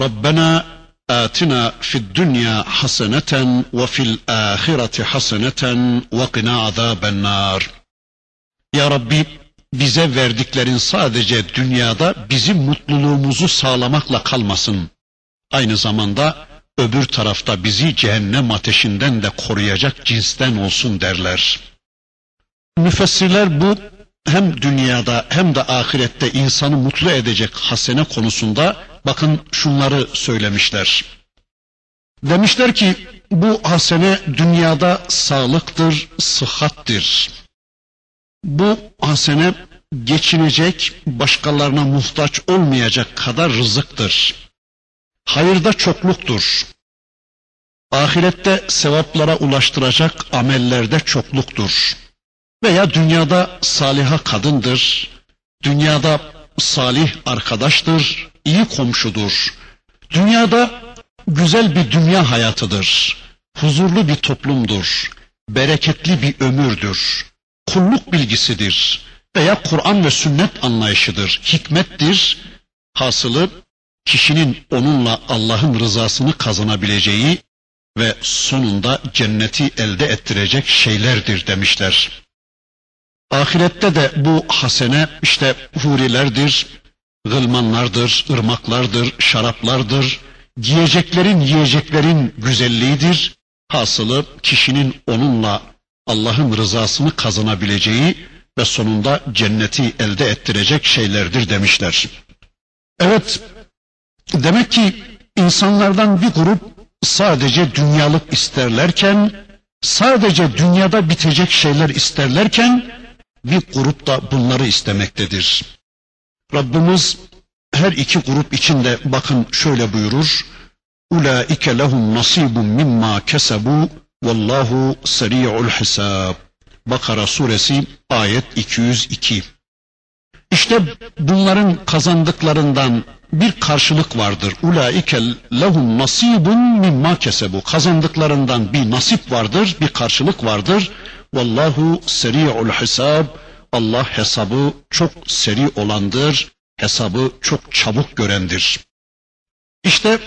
Rabbena atina fid dünya haseneten ve fil ahireti haseneten ve qina azaben nar. Ya Rabbi bize verdiklerin sadece dünyada bizim mutluluğumuzu sağlamakla kalmasın. Aynı zamanda öbür tarafta bizi cehennem ateşinden de koruyacak cinsten olsun derler. Müfessirler bu hem dünyada hem de ahirette insanı mutlu edecek hasene konusunda bakın şunları söylemişler. Demişler ki bu hasene dünyada sağlıktır, sıhhattir. Bu hasene geçinecek, başkalarına muhtaç olmayacak kadar rızıktır. Hayırda çokluktur. Ahirette sevaplara ulaştıracak amellerde çokluktur. Veya dünyada saliha kadındır, dünyada salih arkadaştır, iyi komşudur. Dünyada güzel bir dünya hayatıdır, huzurlu bir toplumdur, bereketli bir ömürdür, kulluk bilgisidir veya Kur'an ve sünnet anlayışıdır, hikmettir. Hasılı kişinin onunla Allah'ın rızasını kazanabileceği ve sonunda cenneti elde ettirecek şeylerdir demişler. Ahirette de bu hasene işte hurilerdir, gılmanlardır, ırmaklardır, şaraplardır, giyeceklerin yiyeceklerin güzelliğidir. Hasılı kişinin onunla Allah'ın rızasını kazanabileceği ve sonunda cenneti elde ettirecek şeylerdir demişler. Evet, demek ki insanlardan bir grup sadece dünyalık isterlerken, sadece dünyada bitecek şeyler isterlerken, bir grup da bunları istemektedir. Rabbimiz her iki grup içinde bakın şöyle buyurur. Ulaike lehum nasibun mimma kesebu vallahu seri'ul hisab. Bakara suresi ayet 202. İşte bunların kazandıklarından bir karşılık vardır. Ulaike lehum nasibun mimma kesebu. Kazandıklarından bir nasip vardır, bir karşılık vardır. Vallahu seri'ul hisab. Allah hesabı çok seri olandır, hesabı çok çabuk görendir. İşte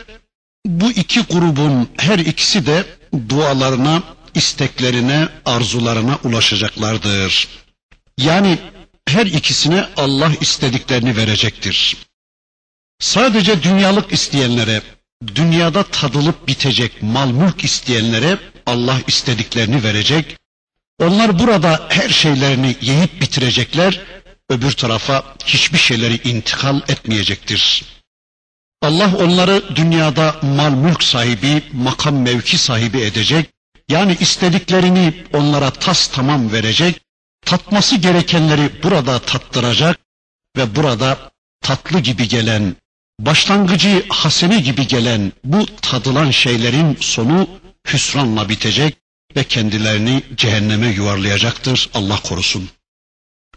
bu iki grubun her ikisi de dualarına, isteklerine, arzularına ulaşacaklardır. Yani her ikisine Allah istediklerini verecektir. Sadece dünyalık isteyenlere, dünyada tadılıp bitecek mal mülk isteyenlere Allah istediklerini verecek. Onlar burada her şeylerini yiyip bitirecekler, öbür tarafa hiçbir şeyleri intikal etmeyecektir. Allah onları dünyada mal mülk sahibi, makam mevki sahibi edecek. Yani istediklerini onlara tas tamam verecek. Tatması gerekenleri burada tattıracak ve burada tatlı gibi gelen, başlangıcı hasene gibi gelen bu tadılan şeylerin sonu hüsranla bitecek ve kendilerini cehenneme yuvarlayacaktır Allah korusun.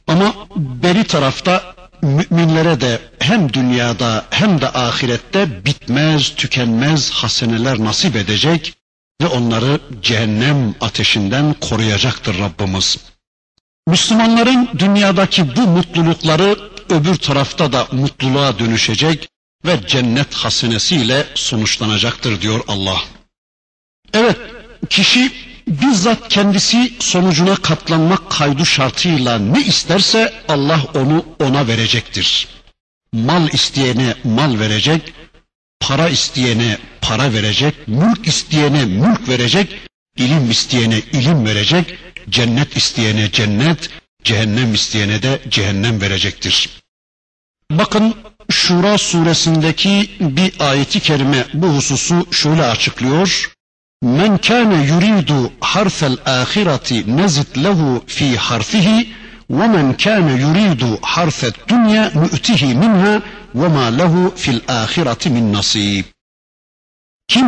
Ama beri tarafta müminlere de hem dünyada hem de ahirette bitmez, tükenmez haseneler nasip edecek ve onları cehennem ateşinden koruyacaktır Rabbimiz. Müslümanların dünyadaki bu mutlulukları öbür tarafta da mutluluğa dönüşecek ve cennet hasenesiyle sonuçlanacaktır diyor Allah. Evet, kişi bizzat kendisi sonucuna katlanmak kaydu şartıyla ne isterse Allah onu ona verecektir. Mal isteyene mal verecek, para isteyene para verecek, mülk isteyene mülk verecek, ilim isteyene ilim verecek, cennet isteyene cennet, cehennem isteyene de cehennem verecektir. Bakın Şura suresindeki bir ayeti kerime bu hususu şöyle açıklıyor. Men kana yuridu harfel ahireti nezid lehu fi harfihi ve men kana yuridu harfet dunya nu'tihi minha ve ma lehu fil ahireti. Kim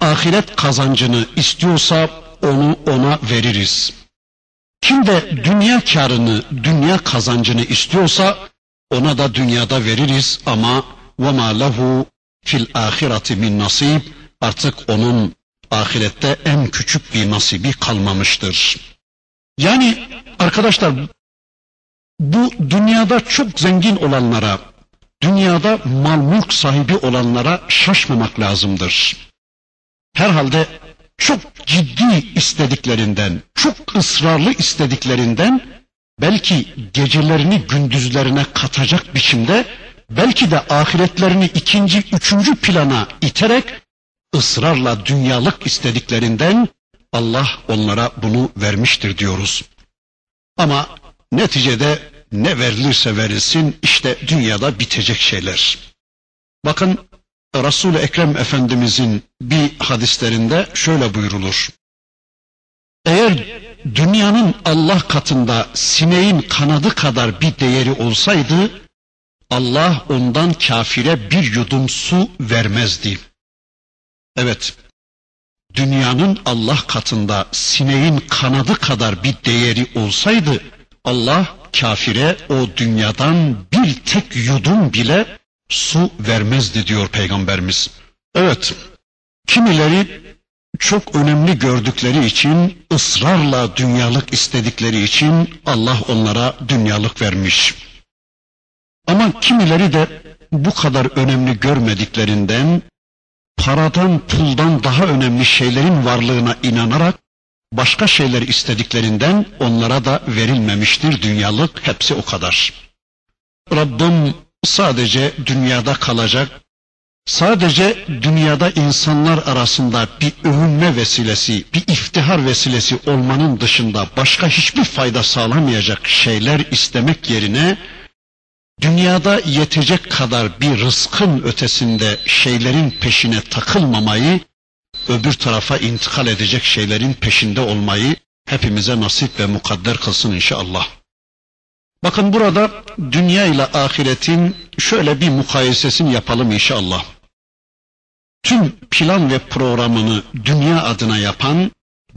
ahiret kazancını istiyorsa onu ona veririz. Kim de dünya karını, dünya kazancını istiyorsa ona da dünyada veririz ama ve ma lehu fil ahireti min artık onun ahirette en küçük bir nasibi kalmamıştır. Yani arkadaşlar bu dünyada çok zengin olanlara, dünyada mal mülk sahibi olanlara şaşmamak lazımdır. Herhalde çok ciddi istediklerinden, çok ısrarlı istediklerinden belki gecelerini gündüzlerine katacak biçimde belki de ahiretlerini ikinci, üçüncü plana iterek ısrarla dünyalık istediklerinden Allah onlara bunu vermiştir diyoruz. Ama neticede ne verilirse verilsin işte dünyada bitecek şeyler. Bakın Resul-i Ekrem Efendimizin bir hadislerinde şöyle buyrulur. Eğer dünyanın Allah katında sineğin kanadı kadar bir değeri olsaydı, Allah ondan kafire bir yudum su vermezdi. Evet, dünyanın Allah katında sineğin kanadı kadar bir değeri olsaydı, Allah kafire o dünyadan bir tek yudum bile su vermezdi diyor Peygamberimiz. Evet, kimileri çok önemli gördükleri için, ısrarla dünyalık istedikleri için Allah onlara dünyalık vermiş. Ama kimileri de bu kadar önemli görmediklerinden, paradan, puldan daha önemli şeylerin varlığına inanarak, başka şeyler istediklerinden onlara da verilmemiştir dünyalık, hepsi o kadar. Rabbim sadece dünyada kalacak, sadece dünyada insanlar arasında bir övünme vesilesi, bir iftihar vesilesi olmanın dışında başka hiçbir fayda sağlamayacak şeyler istemek yerine dünyada yetecek kadar bir rızkın ötesinde şeylerin peşine takılmamayı, öbür tarafa intikal edecek şeylerin peşinde olmayı hepimize nasip ve mukadder kılsın inşallah. Bakın burada dünya ile ahiretin şöyle bir mukayesesini yapalım inşallah. Tüm plan ve programını dünya adına yapan,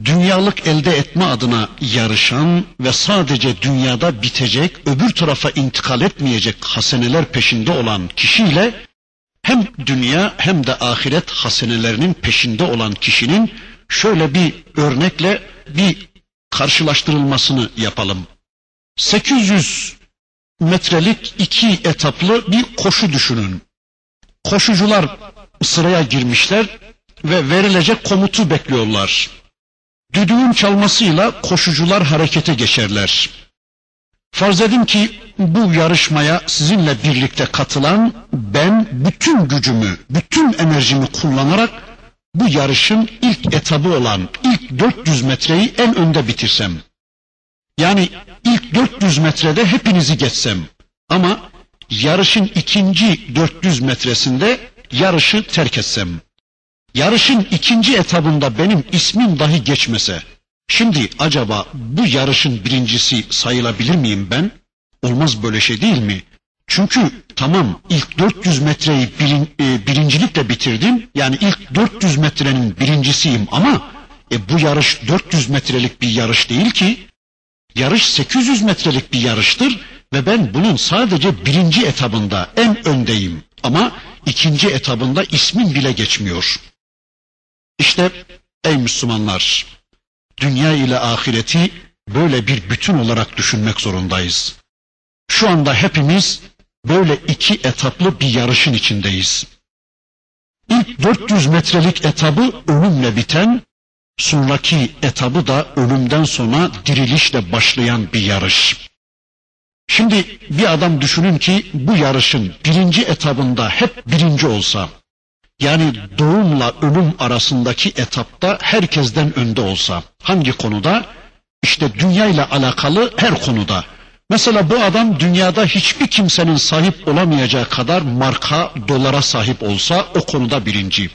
dünyalık elde etme adına yarışan ve sadece dünyada bitecek, öbür tarafa intikal etmeyecek haseneler peşinde olan kişiyle hem dünya hem de ahiret hasenelerinin peşinde olan kişinin şöyle bir örnekle bir karşılaştırılmasını yapalım. 800 metrelik iki etaplı bir koşu düşünün. Koşucular sıraya girmişler ve verilecek komutu bekliyorlar. Düdüğün çalmasıyla koşucular harekete geçerler. Farz edin ki bu yarışmaya sizinle birlikte katılan ben bütün gücümü, bütün enerjimi kullanarak bu yarışın ilk etabı olan ilk 400 metreyi en önde bitirsem. Yani ilk 400 metrede hepinizi geçsem ama yarışın ikinci 400 metresinde yarışı terk etsem. Yarışın ikinci etabında benim ismim dahi geçmese. Şimdi acaba bu yarışın birincisi sayılabilir miyim ben? Olmaz böyle şey değil mi? Çünkü tamam ilk 400 metreyi birin, e, birincilikle bitirdim. Yani ilk 400 metrenin birincisiyim ama e, bu yarış 400 metrelik bir yarış değil ki. Yarış 800 metrelik bir yarıştır ve ben bunun sadece birinci etabında en öndeyim. Ama ikinci etabında ismim bile geçmiyor. İşte ey Müslümanlar, dünya ile ahireti böyle bir bütün olarak düşünmek zorundayız. Şu anda hepimiz böyle iki etaplı bir yarışın içindeyiz. İlk 400 metrelik etabı ölümle biten, sonraki etabı da ölümden sonra dirilişle başlayan bir yarış. Şimdi bir adam düşünün ki bu yarışın birinci etabında hep birinci olsa, yani doğumla ölüm arasındaki etapta herkesten önde olsa, hangi konuda? İşte dünya ile alakalı her konuda. Mesela bu adam dünyada hiçbir kimsenin sahip olamayacağı kadar marka, dolara sahip olsa o konuda birinci.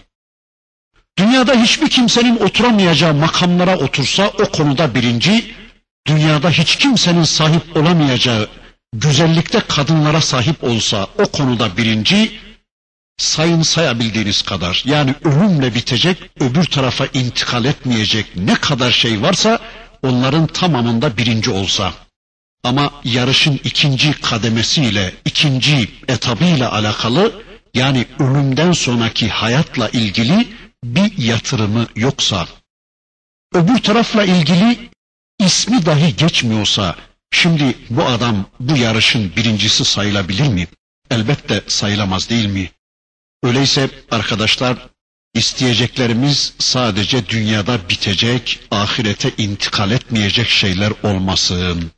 Dünyada hiçbir kimsenin oturamayacağı makamlara otursa o konuda birinci. Dünyada hiç kimsenin sahip olamayacağı güzellikte kadınlara sahip olsa o konuda birinci. Sayın sayabildiğiniz kadar yani ölümle bitecek öbür tarafa intikal etmeyecek ne kadar şey varsa onların tamamında birinci olsa. Ama yarışın ikinci kademesiyle, ikinci etabıyla alakalı yani ölümden sonraki hayatla ilgili bir yatırımı yoksa, öbür tarafla ilgili ismi dahi geçmiyorsa, şimdi bu adam bu yarışın birincisi sayılabilir mi? Elbette sayılamaz değil mi? Öyleyse arkadaşlar isteyeceklerimiz sadece dünyada bitecek, ahirete intikal etmeyecek şeyler olmasın.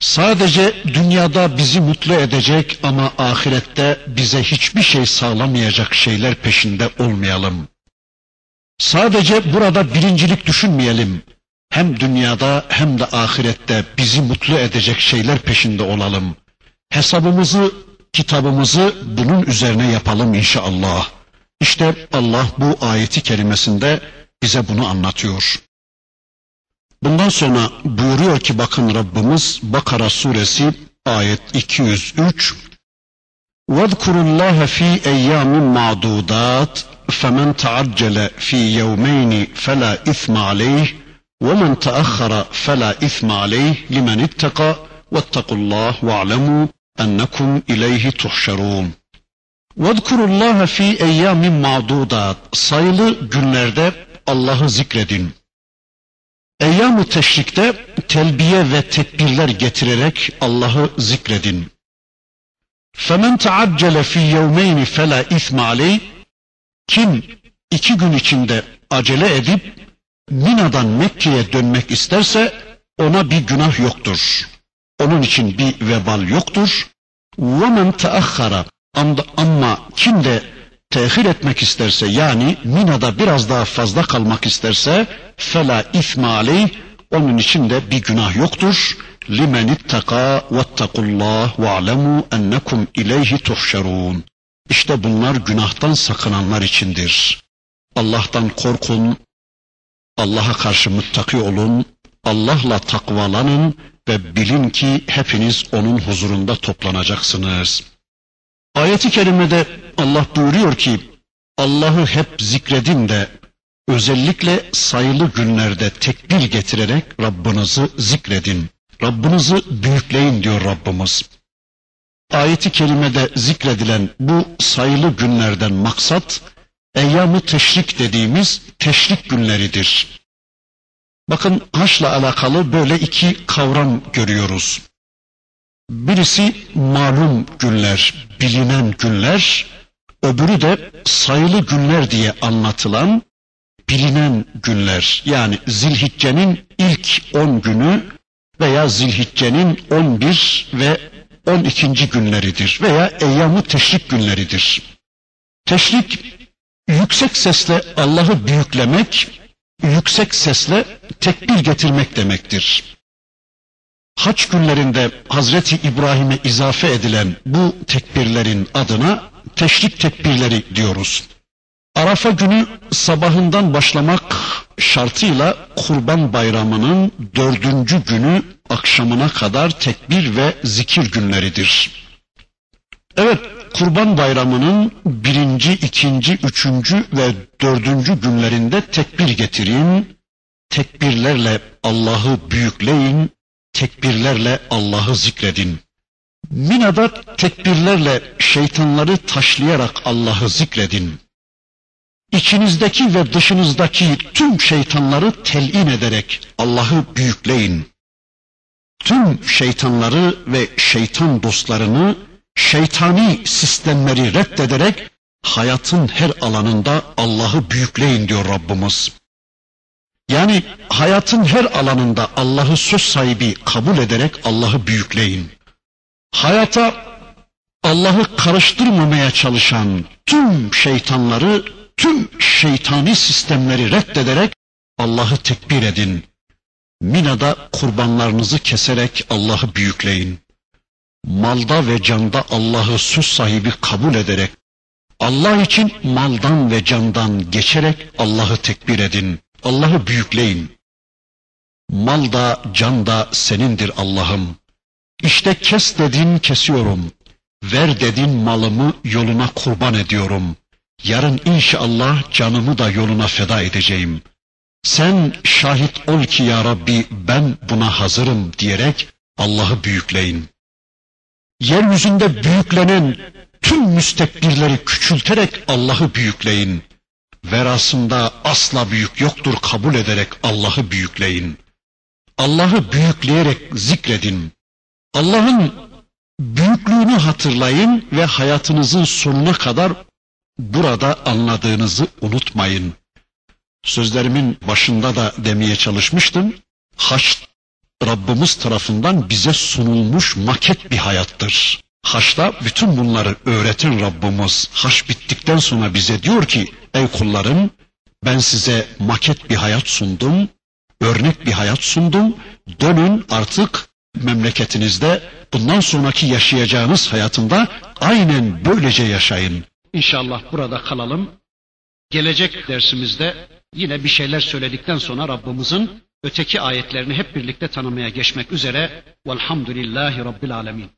Sadece dünyada bizi mutlu edecek ama ahirette bize hiçbir şey sağlamayacak şeyler peşinde olmayalım. Sadece burada birincilik düşünmeyelim. Hem dünyada hem de ahirette bizi mutlu edecek şeyler peşinde olalım. Hesabımızı, kitabımızı bunun üzerine yapalım inşallah. İşte Allah bu ayeti kerimesinde bize bunu anlatıyor. Bundan sonra buyuruyor ki bakın Rabbimiz Bakara suresi ayet 203 وَاذْكُرُوا اللّٰهَ ف۪ي اَيَّامٍ مَعْدُودَاتٍ فَمَنْ تَعَجَّلَ ف۪ي يَوْمَيْنِ فَلَا اِثْمَ عَلَيْهِ وَمَنْ تَأَخَّرَ فَلَا اِثْمَ عَلَيْهِ لِمَنِ اتَّقَى وَاتَّقُوا اللّٰهِ وَاعْلَمُوا اَنَّكُمْ اِلَيْهِ تُحْشَرُونَ وَاذْكُرُوا اللّٰهَ ف۪ي اَيَّامٍ مَعْدُودَاتٍ Sayılı günlerde Allah'ı zikredin. Eyyam-ı teşrikte telbiye ve tekbirler getirerek Allah'ı zikredin. فَمَنْ تَعَجَّلَ فِي يَوْمَيْنِ فَلَا اِثْمَ عَلَيْهِ Kim iki gün içinde acele edip Mina'dan Mekke'ye dönmek isterse ona bir günah yoktur. Onun için bir vebal yoktur. وَمَنْ تَأَخَّرَ Ama kim de tehir etmek isterse yani Mina'da biraz daha fazla kalmak isterse fela isme aleyh onun için de bir günah yoktur. Limen ittaka vettakullah ve alemu ennekum ileyhi tuhşerun. İşte bunlar günahtan sakınanlar içindir. Allah'tan korkun, Allah'a karşı muttaki olun, Allah'la takvalanın ve bilin ki hepiniz onun huzurunda toplanacaksınız. Ayeti kerimede Allah buyuruyor ki Allah'ı hep zikredin de özellikle sayılı günlerde tekbir getirerek Rabbinizi zikredin. Rabbinizi büyükleyin diyor Rabbimiz. Ayeti kerimede zikredilen bu sayılı günlerden maksat eyyamı teşrik dediğimiz teşrik günleridir. Bakın haçla alakalı böyle iki kavram görüyoruz. Birisi malum günler, bilinen günler, öbürü de sayılı günler diye anlatılan bilinen günler. Yani Zilhicce'nin ilk 10 günü veya Zilhicce'nin 11 ve 12. günleridir veya eyyamı teşrik günleridir. Teşrik yüksek sesle Allah'ı büyüklemek, yüksek sesle tekbir getirmek demektir. Haç günlerinde Hazreti İbrahim'e izafe edilen bu tekbirlerin adına teşrik tekbirleri diyoruz. Arafa günü sabahından başlamak şartıyla Kurban Bayramı'nın dördüncü günü akşamına kadar tekbir ve zikir günleridir. Evet, Kurban Bayramı'nın birinci, ikinci, üçüncü ve dördüncü günlerinde tekbir getirin, tekbirlerle Allah'ı büyükleyin, tekbirlerle Allah'ı zikredin. Mina'da tekbirlerle şeytanları taşlayarak Allah'ı zikredin. içinizdeki ve dışınızdaki tüm şeytanları telin ederek Allah'ı büyükleyin. Tüm şeytanları ve şeytan dostlarını, şeytani sistemleri reddederek hayatın her alanında Allah'ı büyükleyin diyor Rabbimiz. Yani hayatın her alanında Allah'ı söz sahibi kabul ederek Allah'ı büyükleyin. Hayata Allah'ı karıştırmamaya çalışan tüm şeytanları, tüm şeytani sistemleri reddederek Allah'ı tekbir edin. Mina'da kurbanlarınızı keserek Allah'ı büyükleyin. Malda ve canda Allah'ı söz sahibi kabul ederek, Allah için maldan ve candan geçerek Allah'ı tekbir edin. Allah'ı büyükleyin. Mal da can da senindir Allah'ım. İşte kes dedin kesiyorum. Ver dedin malımı yoluna kurban ediyorum. Yarın inşallah canımı da yoluna feda edeceğim. Sen şahit ol ki ya Rabbi ben buna hazırım diyerek Allah'ı büyükleyin. Yeryüzünde büyüklenen tüm müstekbirleri küçülterek Allah'ı büyükleyin. Verasında asla büyük yoktur kabul ederek Allah'ı büyükleyin. Allah'ı büyükleyerek zikredin. Allah'ın büyüklüğünü hatırlayın ve hayatınızın sonuna kadar burada anladığınızı unutmayın. Sözlerimin başında da demeye çalışmıştım. Haç Rabbimiz tarafından bize sunulmuş maket bir hayattır. Haçta bütün bunları öğreten Rabbimiz haç bittikten sonra bize diyor ki ey kullarım ben size maket bir hayat sundum, örnek bir hayat sundum. Dönün artık memleketinizde bundan sonraki yaşayacağınız hayatında aynen böylece yaşayın. İnşallah burada kalalım. Gelecek dersimizde yine bir şeyler söyledikten sonra Rabbimizin öteki ayetlerini hep birlikte tanımaya geçmek üzere. Velhamdülillahi Rabbil Alemin.